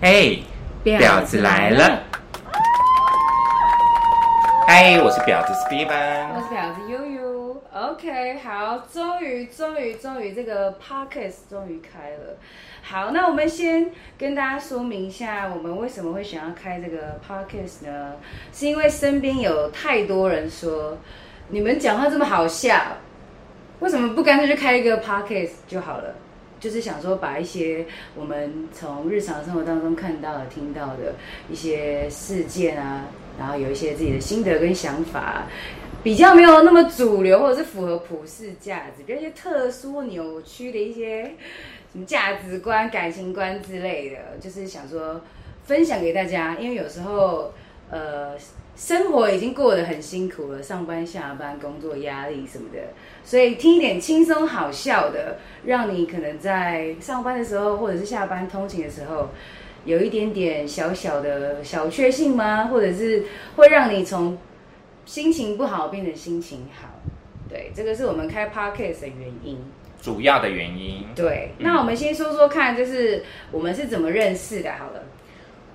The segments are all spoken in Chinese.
嘿，婊子来了！嗨，我是婊子 Steven，我是婊子悠悠。OK，好，终于，终于，终于，这个 Podcast 终于开了。好，那我们先跟大家说明一下，我们为什么会想要开这个 Podcast 呢？是因为身边有太多人说，你们讲话这么好笑，为什么不干脆就开一个 Podcast 就好了？就是想说，把一些我们从日常生活当中看到的、听到的一些事件啊，然后有一些自己的心得跟想法，比较没有那么主流，或者是符合普世价值，比较一些特殊、扭曲的一些什么价值观、感情观之类的，就是想说分享给大家。因为有时候，呃。生活已经过得很辛苦了，上班、下班、工作压力什么的，所以听一点轻松好笑的，让你可能在上班的时候，或者是下班通勤的时候，有一点点小小的小确幸吗？或者是会让你从心情不好变成心情好？对，这个是我们开 Podcast 的原因，主要的原因。对，那我们先说说看，就是我们是怎么认识的？好了。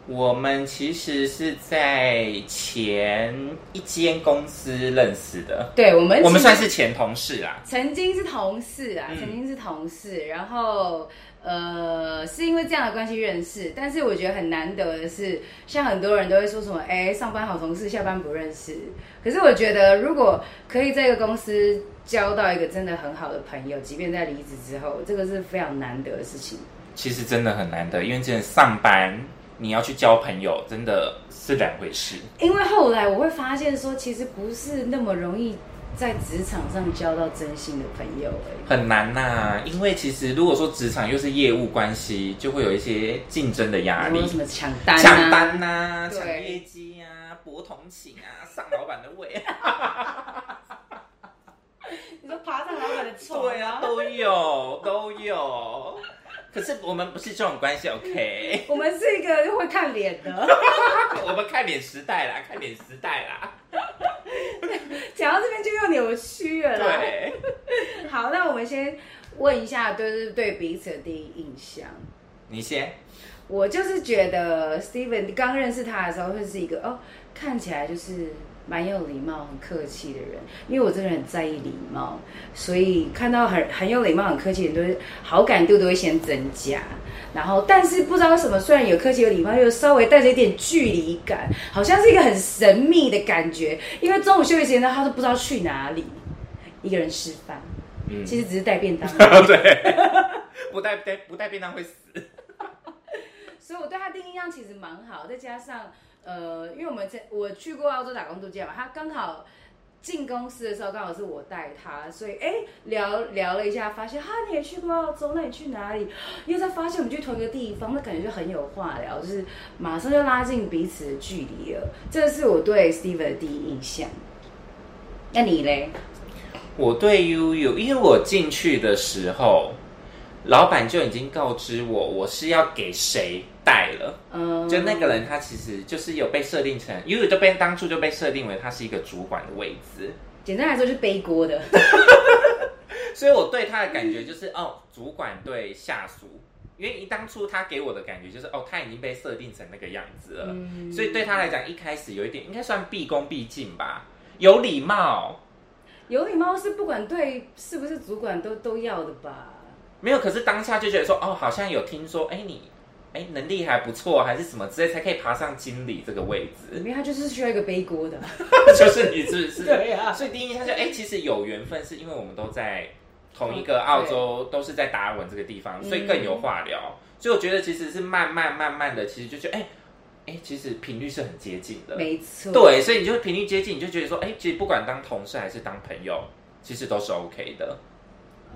我们其实是在前一间公司认识的，对，我们我们算是前同事啦，曾经是同事啊，曾经是同事，嗯、然后呃，是因为这样的关系认识，但是我觉得很难得的是，像很多人都会说什么，哎，上班好同事，下班不认识。可是我觉得，如果可以在一个公司交到一个真的很好的朋友，即便在离职之后，这个是非常难得的事情。其实真的很难得，因为真的上班。你要去交朋友，真的是两回事。因为后来我会发现说，其实不是那么容易在职场上交到真心的朋友。很难呐、啊，因为其实如果说职场又是业务关系，就会有一些竞争的压力，什么抢单、抢单呐、啊，抢业绩啊，博同情啊，上老板的位。你说爬上老板的床？对啊，都有，都有。可是我们不是这种关系，OK？我们是一个会看脸的，我们看脸时代啦，看脸时代啦。讲到这边就又扭曲了啦。对，好，那我们先问一下，就是对彼此的第一印象。你先。我就是觉得 Steven 刚认识他的时候，会是一个哦，看起来就是。蛮有礼貌、很客气的人，因为我这个人很在意礼貌，所以看到很很有礼貌、很客气的人，都会好感度都会先增加。然后，但是不知道为什么，虽然有客气、有礼貌，又稍微带着一点距离感，好像是一个很神秘的感觉。因为中午休息时间呢，他都不知道去哪里，一个人吃饭，嗯，其实只是带便当。对，不带带不带便当会死。所以我对他第一印象其实蛮好，再加上。呃，因为我们在我去过澳洲打工度假嘛，他刚好进公司的时候刚好是我带他，所以哎聊聊了一下，发现哈你也去过澳洲，那你去哪里？又在发现我们去同一个地方，那感觉就很有话聊，就是马上就拉近彼此的距离了。这是我对 Steven 的第一印象。那你嘞？我对悠悠，因为我进去的时候。老板就已经告知我，我是要给谁带了。嗯，就那个人，他其实就是有被设定成，因为就被当初就被设定为他是一个主管的位置。简单来说，就是背锅的。所以我对他的感觉就是，哦，主管对下属，因为一当初他给我的感觉就是，哦，他已经被设定成那个样子了。嗯，所以对他来讲，一开始有一点应该算毕恭毕敬吧，有礼貌。有礼貌是不管对是不是主管都都要的吧。没有，可是当下就觉得说，哦，好像有听说，哎，你，哎，能力还不错，还是什么之类，才可以爬上经理这个位置。因为他就是需要一个背锅的，就是你是不是？对呀、啊。所以第一，他就，哎，其实有缘分，是因为我们都在同一个澳洲，都是在达尔文这个地方，所以更有话聊。嗯、所以我觉得其实是慢慢慢慢的，其实就觉得，哎，哎，其实频率是很接近的。没错。对，所以你就频率接近，你就觉得说，哎，其实不管当同事还是当朋友，其实都是 OK 的。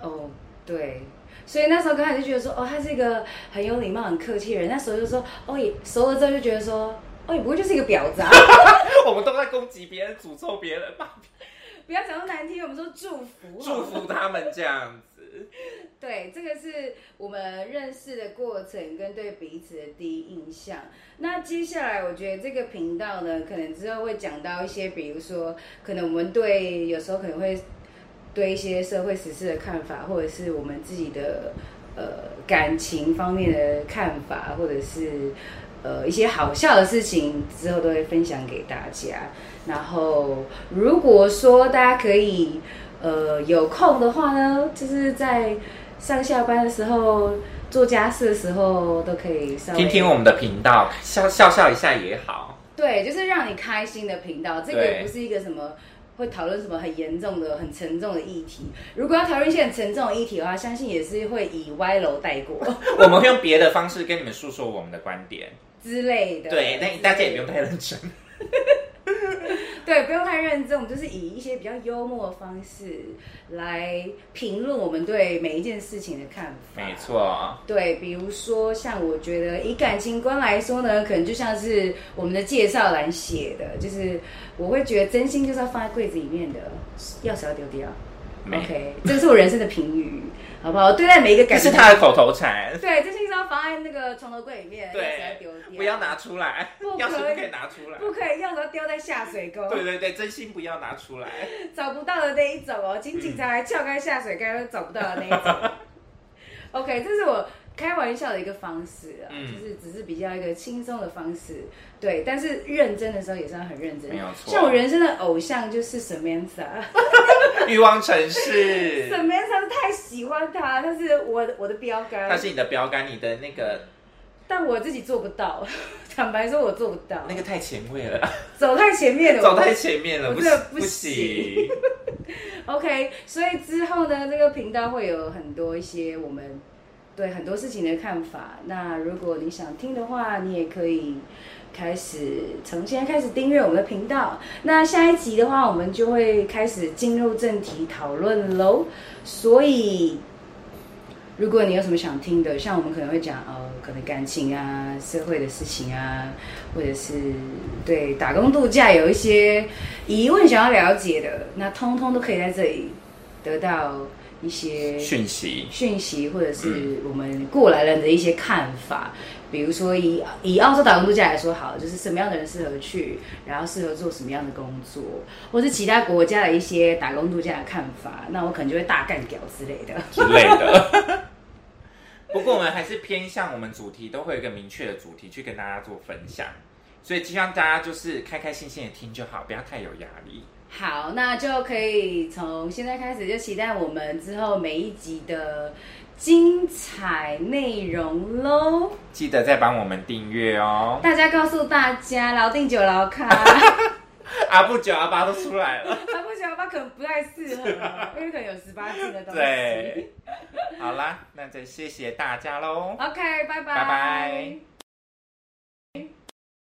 哦，对。所以那时候刚开始就觉得说，哦，他是一个很有礼貌、很客气的人。那时候就说，哦，也熟了之后就觉得说，哦，也不会就是一个婊子啊。我们都在攻击别人、诅咒别人吧。不要讲那么难听，我们说祝福，祝福他们这样子。对，这个是我们认识的过程跟对彼此的第一印象。那接下来，我觉得这个频道呢，可能之后会讲到一些，比如说，可能我们对有时候可能会。对一些社会时事的看法，或者是我们自己的呃感情方面的看法，或者是呃一些好笑的事情，之后都会分享给大家。然后如果说大家可以呃有空的话呢，就是在上下班的时候。做家事的时候都可以稍微听听我们的频道，笑笑笑一下也好。对，就是让你开心的频道。这个不是一个什么会讨论什么很严重的、很沉重的议题。如果要讨论一些很沉重的议题的话，相信也是会以歪楼带过。我们会用别的方式跟你们诉说我们的观点之类的。对，但大家也不用太认真。对，不用太认真，我们就是以一些比较幽默的方式来评论我们对每一件事情的看法。没错，对，比如说像我觉得以感情观来说呢，可能就像是我们的介绍栏写的，就是我会觉得真心就是要放在柜子里面的，钥匙要丢掉。OK，这是我人生的评语。好不好？对待每一个感情，这是他的口头禅。对，这是一张放在那个床头柜里面，对，不要拿出来，钥匙不可以拿出来，不可以，钥匙要丢在下水沟。对对对，真心不要拿出来。找不到的那一种哦，请警察来撬开下水盖都找不到的那一种。OK，这是我。开玩笑的一个方式啊，嗯、就是只是比较一个轻松的方式，对。但是认真的时候也是要很认真，没有错。像我人生的偶像就是 Samantha，欲望城市。Samantha 太喜欢他，他是我的我的标杆。他是你的标杆，你的那个。但我自己做不到，坦白说，我做不到。那个太前卫了，走太前面了，走太前面了，我这不行。OK，所以之后呢，这个频道会有很多一些我们。对很多事情的看法，那如果你想听的话，你也可以开始从现在开始订阅我们的频道。那下一集的话，我们就会开始进入正题讨论喽。所以，如果你有什么想听的，像我们可能会讲哦，可能感情啊、社会的事情啊，或者是对打工度假有一些疑问想要了解的，那通通都可以在这里得到。一些讯息，讯息，或者是我们过来人的一些看法，嗯、比如说以以澳洲打工度假来说，好，就是什么样的人适合去，然后适合做什么样的工作，或是其他国家的一些打工度假的看法，那我可能就会大干屌之类的。之类的。不过我们还是偏向我们主题，都会有一个明确的主题去跟大家做分享，所以希望大家就是开开心心的听就好，不要太有压力。好，那就可以从现在开始就期待我们之后每一集的精彩内容喽！记得再帮我们订阅哦！大家告诉大家，老定九老卡，阿布九阿八都出来了，阿布九阿八可能不太适合，因为可能有十八禁的东西。对，好啦，那就谢谢大家喽！OK，拜拜，拜拜。